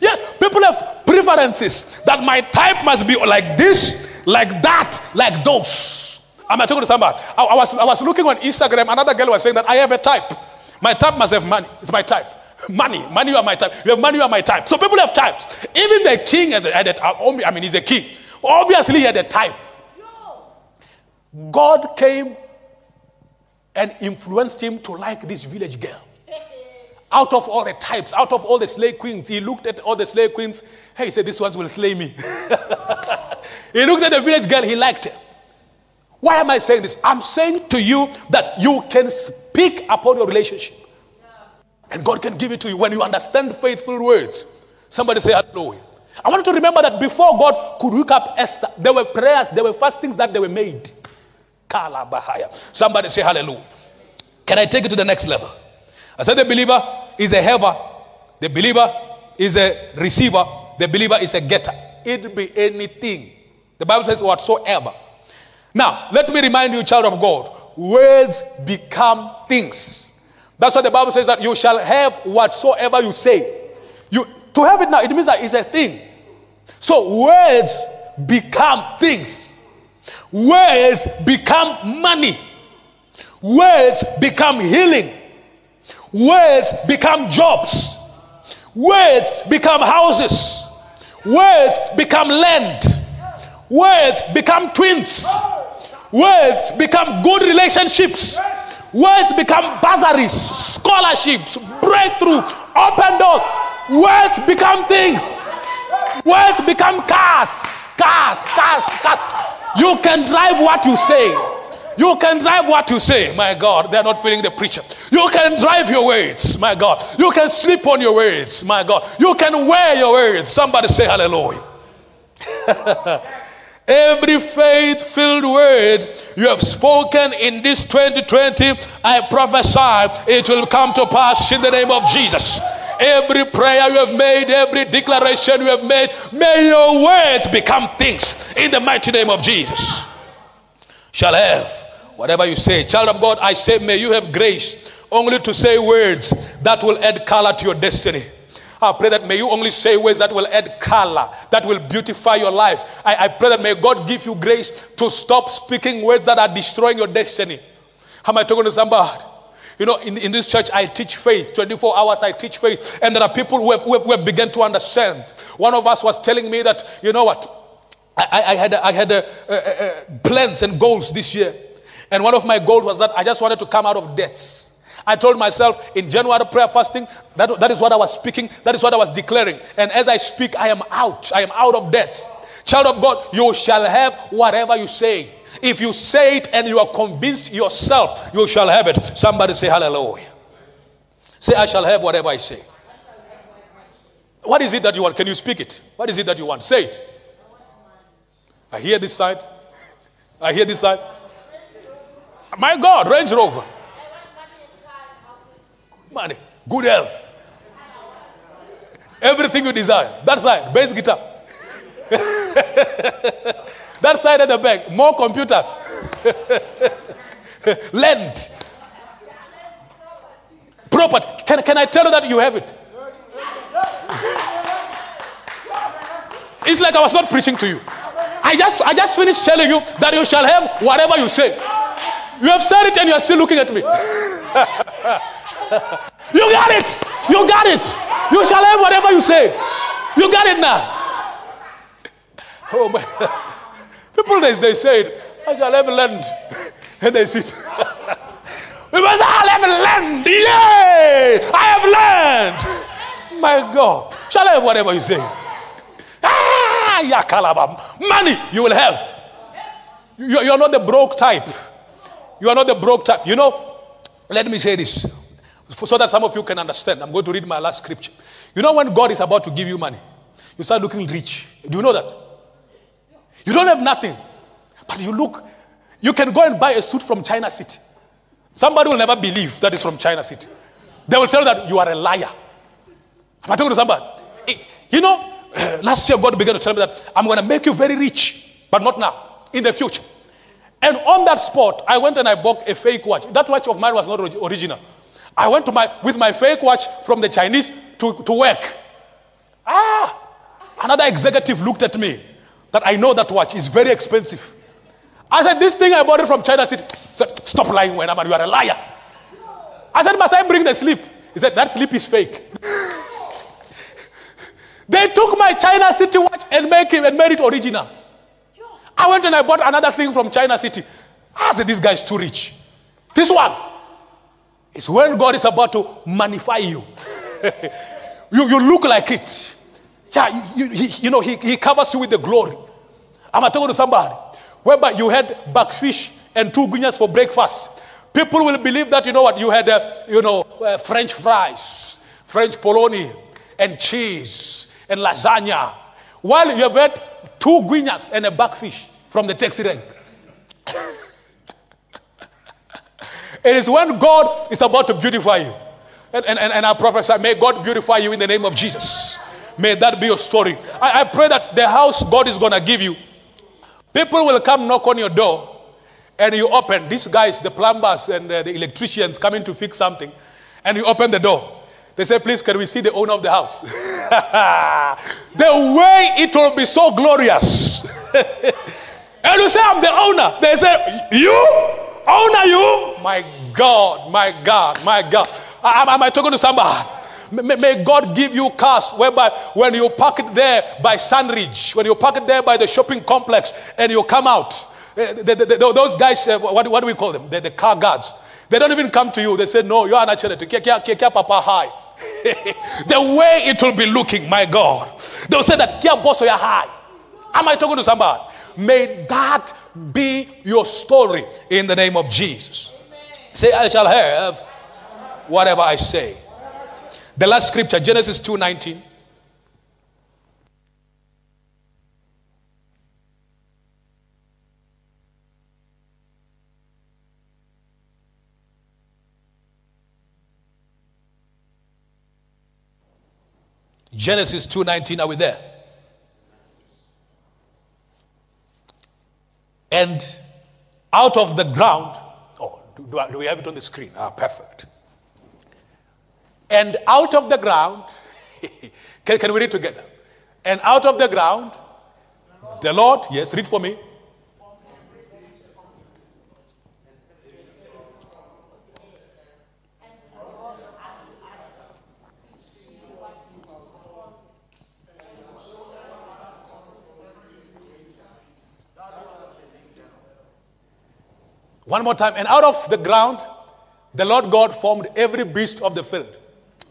yes, people have preferences that my type must be like this, like that, like those. I'm talking to somebody? I, I, was, I was looking on Instagram, another girl was saying that I have a type. My type must have money. It's my type. Money. Money, you are my type. You have money, you are my type. So people have types. Even the king has a, had a, I mean, he's a king. Obviously, he had a type. God came and influenced him to like this village girl. Out of all the types, out of all the slave queens, he looked at all the slave queens. Hey, he said, This ones will slay me. he looked at the village girl, he liked her. Why am I saying this? I'm saying to you that you can speak upon your relationship. And God can give it to you when you understand faith filled words. Somebody say hallelujah. I want you to remember that before God could wake up Esther, there were prayers, there were fastings that they were made. Somebody say hallelujah. Can I take it to the next level? I said the believer is a haver, the believer is a receiver, the believer is a getter. It be anything. The Bible says whatsoever. Now, let me remind you, child of God, words become things. That's what the Bible says that you shall have whatsoever you say. You to have it now, it means that it's a thing. So words become things. Words become money. Words become healing. Words become jobs. Words become houses. Words become land. Words become twins. Words become good relationships. Words become bursaries, scholarships, breakthrough, open doors. Words become things. Words become cars, cars, cars, cars. You can drive what you say. You can drive what you say. My God, they're not feeling the preacher. You can drive your words. My God. You can sleep on your words. My God. You can wear your words. Somebody say hallelujah. Every faith filled word you have spoken in this 2020, I prophesy it will come to pass in the name of Jesus. Every prayer you have made, every declaration you have made, may your words become things in the mighty name of Jesus. Shall have whatever you say. Child of God, I say, may you have grace only to say words that will add color to your destiny. I pray that may you only say words that will add color, that will beautify your life. I, I pray that may God give you grace to stop speaking words that are destroying your destiny. Am I talking to somebody? You know, in, in this church, I teach faith. 24 hours, I teach faith. And there are people who have, who have, who have begun to understand. One of us was telling me that, you know what? I, I had, I had a, a, a plans and goals this year. And one of my goals was that I just wanted to come out of debts. I told myself in January prayer fasting, that, that is what I was speaking, that is what I was declaring. And as I speak, I am out. I am out of debt. Child of God, you shall have whatever you say. If you say it and you are convinced yourself, you shall have it. Somebody say hallelujah. Say, I shall have whatever I say. What is it that you want? Can you speak it? What is it that you want? Say it. I hear this side. I hear this side. My God, Range Rover. Money, good health. Everything you desire. That side, bass guitar. that side at the back, more computers. Land. Property. Can, can I tell you that you have it? It's like I was not preaching to you. I just I just finished telling you that you shall have whatever you say. You have said it and you are still looking at me. you got it. You got it. You shall have whatever you say. You got it now. Oh my. People, they, they say it. I shall have land. And they sit. People say, I'll have land. Yay! I have land. My God. Shall I have whatever you say? Ah, yakalaba. Money you will have. You, you're not the broke type. You are not the broke type. You know, let me say this so that some of you can understand. I'm going to read my last scripture. You know, when God is about to give you money, you start looking rich. Do you know that? You don't have nothing, but you look, you can go and buy a suit from China City. Somebody will never believe that is from China City. They will tell that you are a liar. Am I talking to somebody? You know, last year God began to tell me that I'm going to make you very rich, but not now, in the future. And on that spot, I went and I bought a fake watch. That watch of mine was not original. I went to my with my fake watch from the Chinese to, to work. Ah, another executive looked at me that I know that watch is very expensive. I said, This thing I bought it from China City. said, Stop lying, when I'm you are a liar. I said, Must I bring the slip? He said, That slip is fake. they took my China City watch and make it and made it original. I went and I bought another thing from China City. I said, This guy is too rich. This one is when God is about to magnify you. you, you look like it. Yeah, you, you know, he, he covers you with the glory. I'm talking to somebody whereby you had backfish and two guineas for breakfast. People will believe that, you know what, you had, uh, you know, uh, French fries, French polony, and cheese, and lasagna. While you have had two guineas and a backfish from the taxi rank. It is when God is about to beautify you. And, and, and I prophesy, may God beautify you in the name of Jesus. May that be your story. I, I pray that the house God is going to give you, people will come knock on your door and you open. These guys, the plumbers and uh, the electricians coming to fix something, and you open the door. They say, please, can we see the owner of the house? the way it will be so glorious. and you say, I'm the owner. They say, you? Owner you? My God, my God, my God. Am I talking to somebody? May, may God give you cars whereby when you park it there by Sandridge, when you park it there by the shopping complex, and you come out, uh, the, the, the, those guys, uh, what, what, do we call them? The, car guards. They don't even come to you. They say, No, you are not charity. Papa high. the way it will be looking, my God. They'll say that Kia boss you high. Am I talking to somebody? May that be your story in the name of Jesus. Say, I shall have whatever I say. The last scripture, Genesis 2:19. Genesis 2:19 are we there? And out of the ground, oh, do, do, I, do we have it on the screen? Ah, perfect. And out of the ground, can, can we read together? And out of the ground, the Lord, yes, read for me. One more time. And out of the ground, the Lord God formed every beast of the field.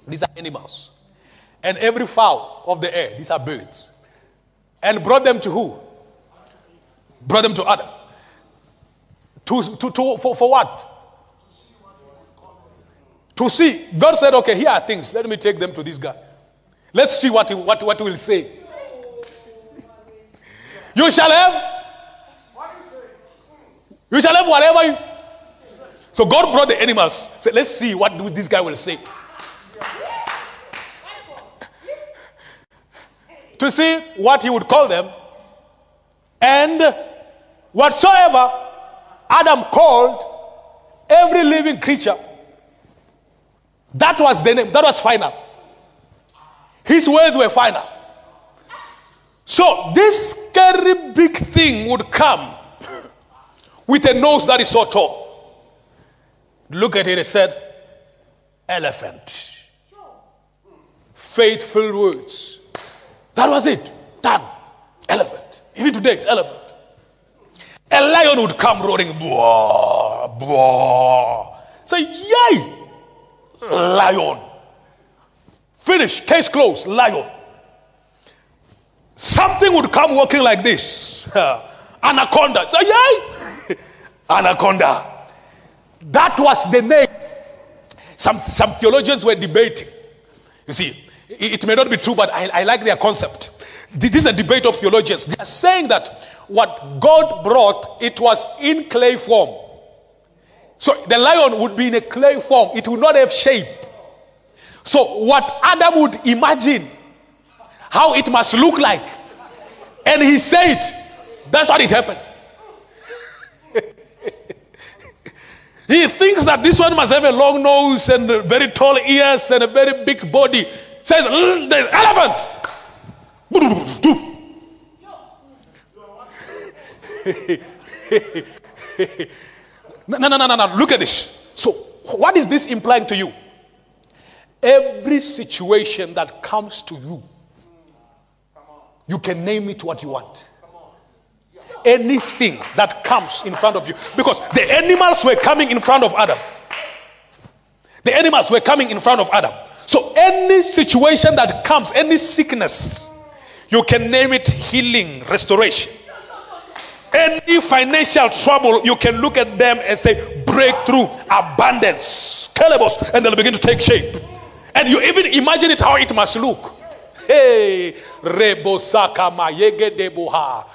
These are animals. And every fowl of the air. These are birds. And brought them to who? Brought them to Adam. To, to, to, for, for what? To see. God said, okay, here are things. Let me take them to this guy. Let's see what he, what, what he will say. You shall have you shall have whatever you. So God brought the animals. Said, let's see what this guy will say. To see what he would call them. And whatsoever Adam called every living creature, that was the name. That was final. His words were final. So this scary big thing would come with a nose that is so tall. Look at it, it said, elephant. Faith filled words. That was it. Done. Elephant. Even today, it's elephant. A lion would come roaring, blah, blah. Say, yay! Lion. Finish. Case closed. Lion. Something would come walking like this. Anaconda. Say, yay! Anaconda. That was the name. Some, some theologians were debating. You see, it, may not be true, but I, I like their concept. This is a debate of theologians. They are saying that what God brought, it was in clay form. So the lion would be in a clay form, it would not have shape. So, what Adam would imagine how it must look like, and he said, that's what it happened. He thinks that this one must have a long nose and very tall ears and a very big body. Says, the elephant. no, no, no, no, no. Look at this. So, what is this implying to you? Every situation that comes to you, you can name it what you want anything that comes in front of you. Because the animals were coming in front of Adam. The animals were coming in front of Adam. So any situation that comes, any sickness, you can name it healing, restoration. Any financial trouble, you can look at them and say breakthrough, abundance, calibos, and they'll begin to take shape. And you even imagine it how it must look. Hey, rebosaka mayege deboha.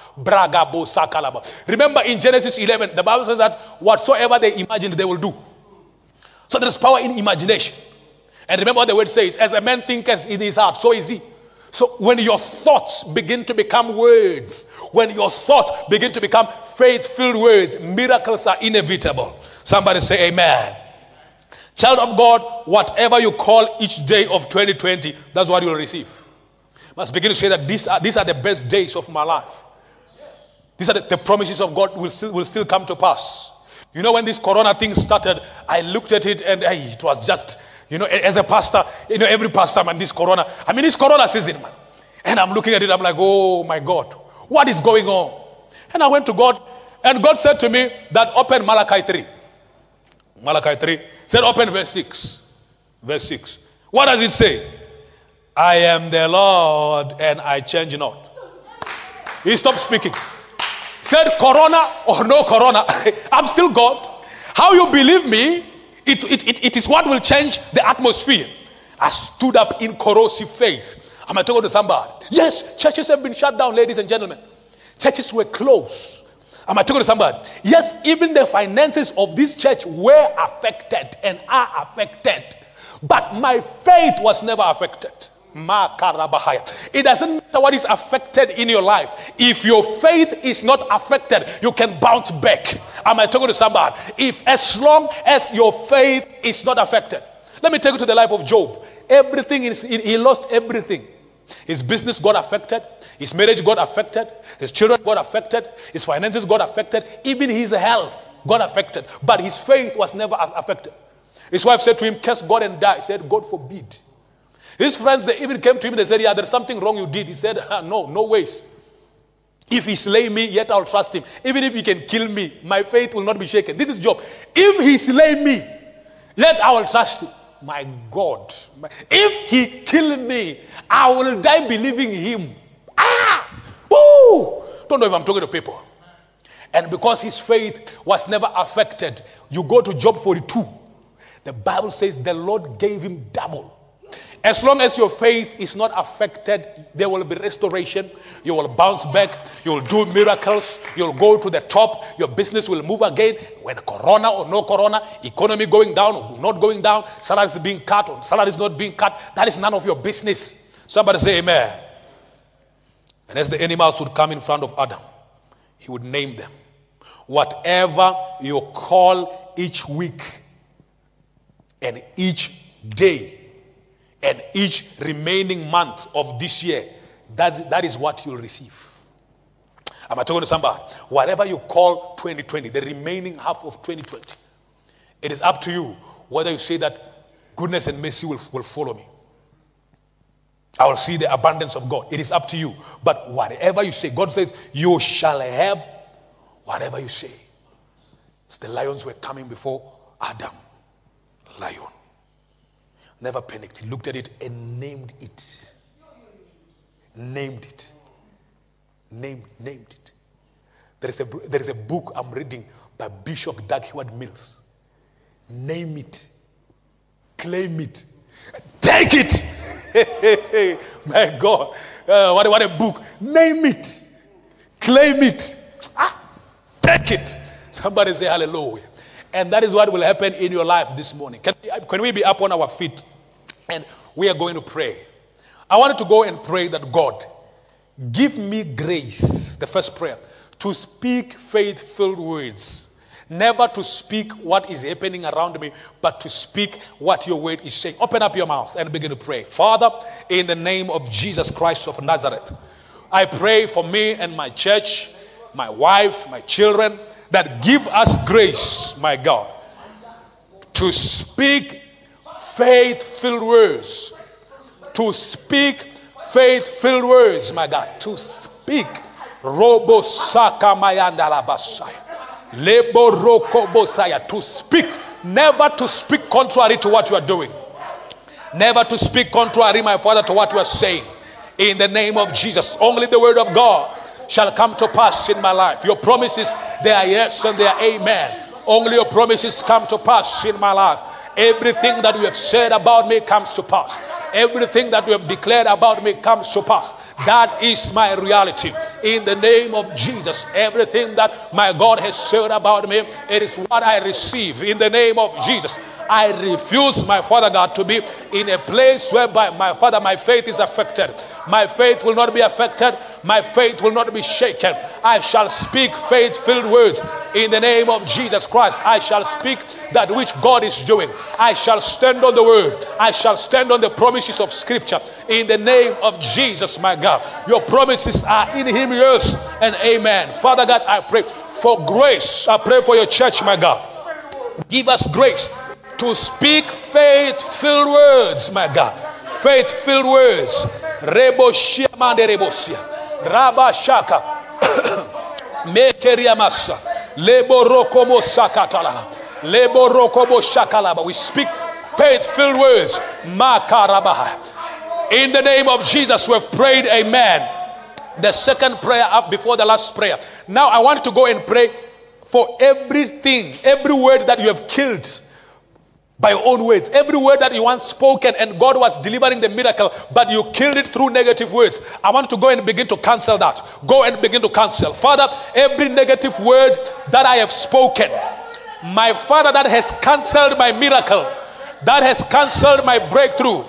Remember in Genesis 11, the Bible says that whatsoever they imagined, they will do. So there's power in imagination. And remember what the word says as a man thinketh in his heart, so is he. So when your thoughts begin to become words, when your thoughts begin to become faith filled words, miracles are inevitable. Somebody say, Amen. Child of God, whatever you call each day of 2020, that's what you'll receive. Must begin to say that these are, these are the best days of my life. These are the, the promises of God will still, will still come to pass. You know, when this corona thing started, I looked at it and hey, it was just, you know, as a pastor, you know, every pastor, man, this corona, I mean, this corona season, man. And I'm looking at it, I'm like, oh my God, what is going on? And I went to God, and God said to me that open Malachi 3. Malachi 3 said, open verse 6. Verse 6. What does it say? I am the Lord and I change not. He stopped speaking. Said corona or no corona, I'm still God. How you believe me, it, it, it, it is what will change the atmosphere. I stood up in corrosive faith. Am I'm talking to somebody. Yes, churches have been shut down, ladies and gentlemen. Churches were closed. Am I talking to somebody? Yes, even the finances of this church were affected and are affected. But my faith was never affected. It doesn't matter what is affected in your life. If your faith is not affected, you can bounce back. Am I talking to somebody? If as long as your faith is not affected, let me take you to the life of Job. Everything is he lost everything. His business got affected. His marriage got affected. His children got affected. His finances got affected. Even his health got affected. But his faith was never affected. His wife said to him, Curse God and die. He said, God forbid. His friends, they even came to him, they said, Yeah, there's something wrong you did. He said, No, no ways. If he slay me, yet I'll trust him. Even if he can kill me, my faith will not be shaken. This is Job. If he slay me, yet I will trust him. My God. If he kill me, I will die believing him. Ah! Woo! Don't know if I'm talking to people. And because his faith was never affected, you go to Job 42. The Bible says the Lord gave him double as long as your faith is not affected, there will be restoration. You will bounce back. You will do miracles. You'll go to the top. Your business will move again. Whether corona or no corona, economy going down or not going down, salary is being cut or salary is not being cut, that is none of your business. Somebody say amen. And as the animals would come in front of Adam, he would name them. Whatever you call each week and each day and each remaining month of this year, that's, that is what you'll receive. Am I talking to somebody? Whatever you call 2020, the remaining half of 2020, it is up to you whether you say that goodness and mercy will, will follow me. I will see the abundance of God. It is up to you. But whatever you say, God says, you shall have whatever you say. It's the lions were coming before Adam. Lion never panicked. He looked at it and named it. Named it. Named, named it. There is, a, there is a book I'm reading by Bishop Dag Heward-Mills. Name it. Claim it. Take it. My God. Uh, what, what a book. Name it. Claim it. Ah, take it. Somebody say hallelujah. And that is what will happen in your life this morning. Can, can we be up on our feet? And we are going to pray. I wanted to go and pray that God, give me grace, the first prayer, to speak faith filled words. Never to speak what is happening around me, but to speak what your word is saying. Open up your mouth and begin to pray. Father, in the name of Jesus Christ of Nazareth, I pray for me and my church, my wife, my children, that give us grace, my God, to speak faith filled words. To speak faith filled words, my God. To speak. Robo Saka Lebo Roko To speak. Never to speak contrary to what you are doing. Never to speak contrary, my Father, to what you are saying. In the name of Jesus. Only the word of God shall come to pass in my life. Your promises, they are yes and they are amen. Only your promises come to pass in my life. Everything that you have said about me comes to pass. Everything that you have declared about me comes to pass. That is my reality. In the name of Jesus, everything that my God has said about me, it is what I receive. In the name of Jesus, I refuse, my Father God, to be in a place whereby, my Father, my faith is affected. My faith will not be affected. My faith will not be shaken. I shall speak faith filled words in the name of Jesus Christ. I shall speak that which God is doing. I shall stand on the word. I shall stand on the promises of Scripture in the name of Jesus, my God. Your promises are in Him, yes, and amen. Father God, I pray for grace. I pray for your church, my God. Give us grace to speak faith filled words, my God. Faith filled words. Reboshia mande rebosia. Rabashaka. Mekeria masa. Lebo rokobo sakatala. Lebo rokobo shakalaba. We speak faith filled words. Makarabaha. In the name of Jesus, we've prayed, Amen. The second prayer up before the last prayer. Now I want to go and pray for everything, every word that you have killed by your own words. Every word that you once spoken and God was delivering the miracle, but you killed it through negative words. I want to go and begin to cancel that. Go and begin to cancel. Father, every negative word that I have spoken, my Father, that has canceled my miracle, that has canceled my breakthrough,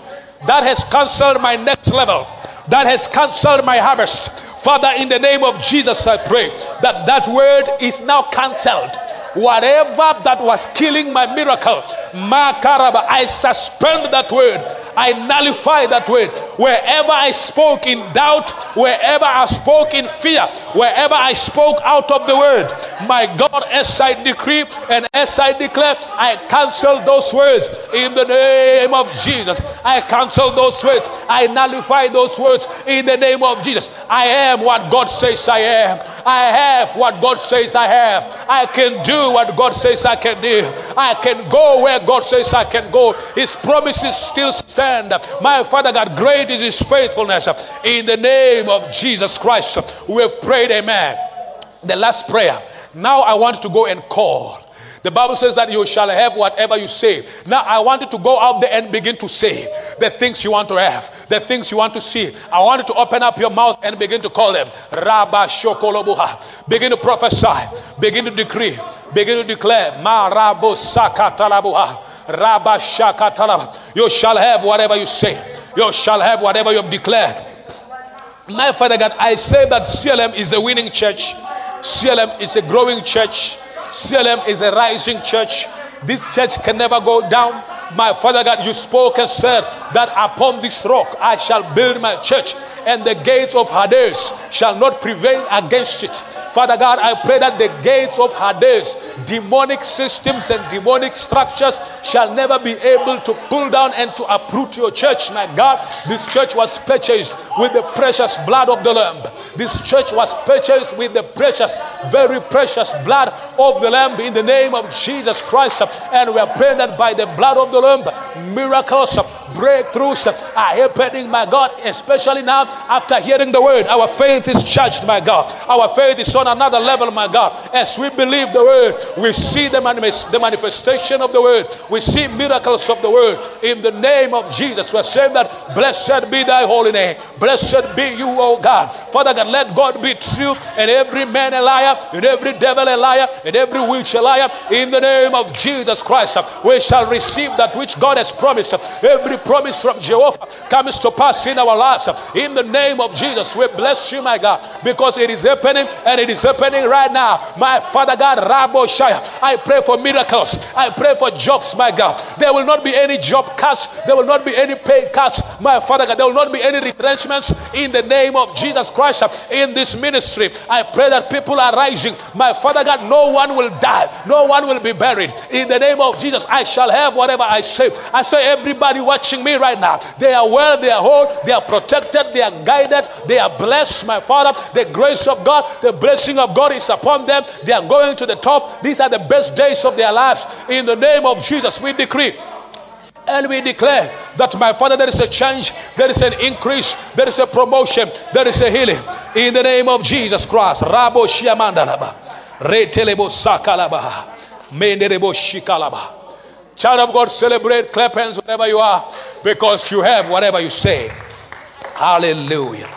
that has canceled my next level, that has canceled my harvest. Father, in the name of Jesus, I pray that that word is now cancelled. Whatever that was killing my miracle, Makaraba, I suspend that word. I nullify that word. Wherever I spoke in doubt, wherever I spoke in fear, wherever I spoke out of the word, my God, as I decree and as I declare, I cancel those words in the name of Jesus. I cancel those words. I nullify those words in the name of Jesus. I am what God says I am. I have what God says I have. I can do what God says I can do. I can go where God says I can go. His promises still stand. My Father God, great is His faithfulness. In the name of Jesus Christ, we have prayed, Amen. The last prayer. Now I want to go and call. The Bible says that you shall have whatever you say. Now I want you to go out there and begin to say the things you want to have, the things you want to see. I want you to open up your mouth and begin to call them. Rabba Shokolobuha. Begin to prophesy, begin to decree, begin to declare. Marabo Sakatalabuha. Rabba Shakatalaba. You shall have whatever you say. You shall have whatever you have declared. My Father God, I say that CLM is the winning church. CLM is a growing church. CLM is a rising church. This church can never go down. My Father God, you spoke and said that upon this rock I shall build my church, and the gates of Hades shall not prevail against it. Father God, I pray that the gates of Hades, demonic systems and demonic structures shall never be able to pull down and to uproot your church. My God, this church was purchased with the precious blood of the Lamb. This church was purchased with the precious, very precious blood of the Lamb in the name of Jesus Christ. And we are praying that by the blood of the Lamb, miracles, breakthroughs are happening, my God, especially now after hearing the word. Our faith is charged, my God. Our faith is on another level, my God. As we believe the word, we see the, manifest, the manifestation of the word. We see miracles of the word. In the name of Jesus, we're saying that blessed be thy holy name. Blessed be you, O God. Father God, let God be true and every man a liar, and every devil a liar, and every witch a liar. In the name of Jesus Christ, we shall receive that which God has promised. Every promise from Jehovah comes to pass in our lives. In the name of Jesus, we bless you, my God, because it is happening and it is happening right now. My Father God, Rabo Shaya, I pray for miracles. I pray for jobs, my God. There will not be any job cuts. There will not be any pay cuts. My Father God, there will not be any retrenchments in the name of Jesus Christ in this ministry. I pray that people are rising. My Father God, no one will die. No one will be buried. In the name of Jesus, I shall have whatever I say. I say, everybody watching me right now, they are well, they are whole, they are protected, they are guided, they are blessed, my Father. The grace of God, the blessing of God is upon them. They are going to the top. These are the best days of their lives. In the name of Jesus, we decree and we declare that my father there is a change there is an increase there is a promotion there is a healing in the name of jesus christ rabo shiamandalaba retelebo sakalaba menderebo shikalaba child of god celebrate clap hands wherever you are because you have whatever you say hallelujah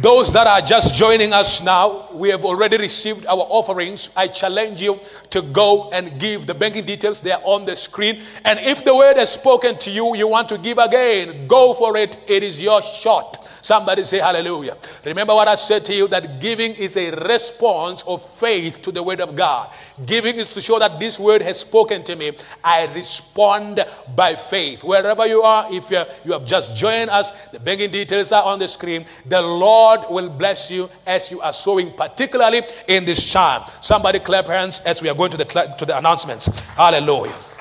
Those that are just joining us now, we have already received our offerings. I challenge you to go and give the banking details. They are on the screen. And if the word has spoken to you, you want to give again, go for it. It is your shot. Somebody say hallelujah. Remember what I said to you that giving is a response of faith to the word of God. Giving is to show that this word has spoken to me. I respond by faith. Wherever you are, if you have just joined us, the banking details are on the screen. The Lord will bless you as you are sowing, particularly in this time. Somebody clap hands as we are going to the, to the announcements. Hallelujah.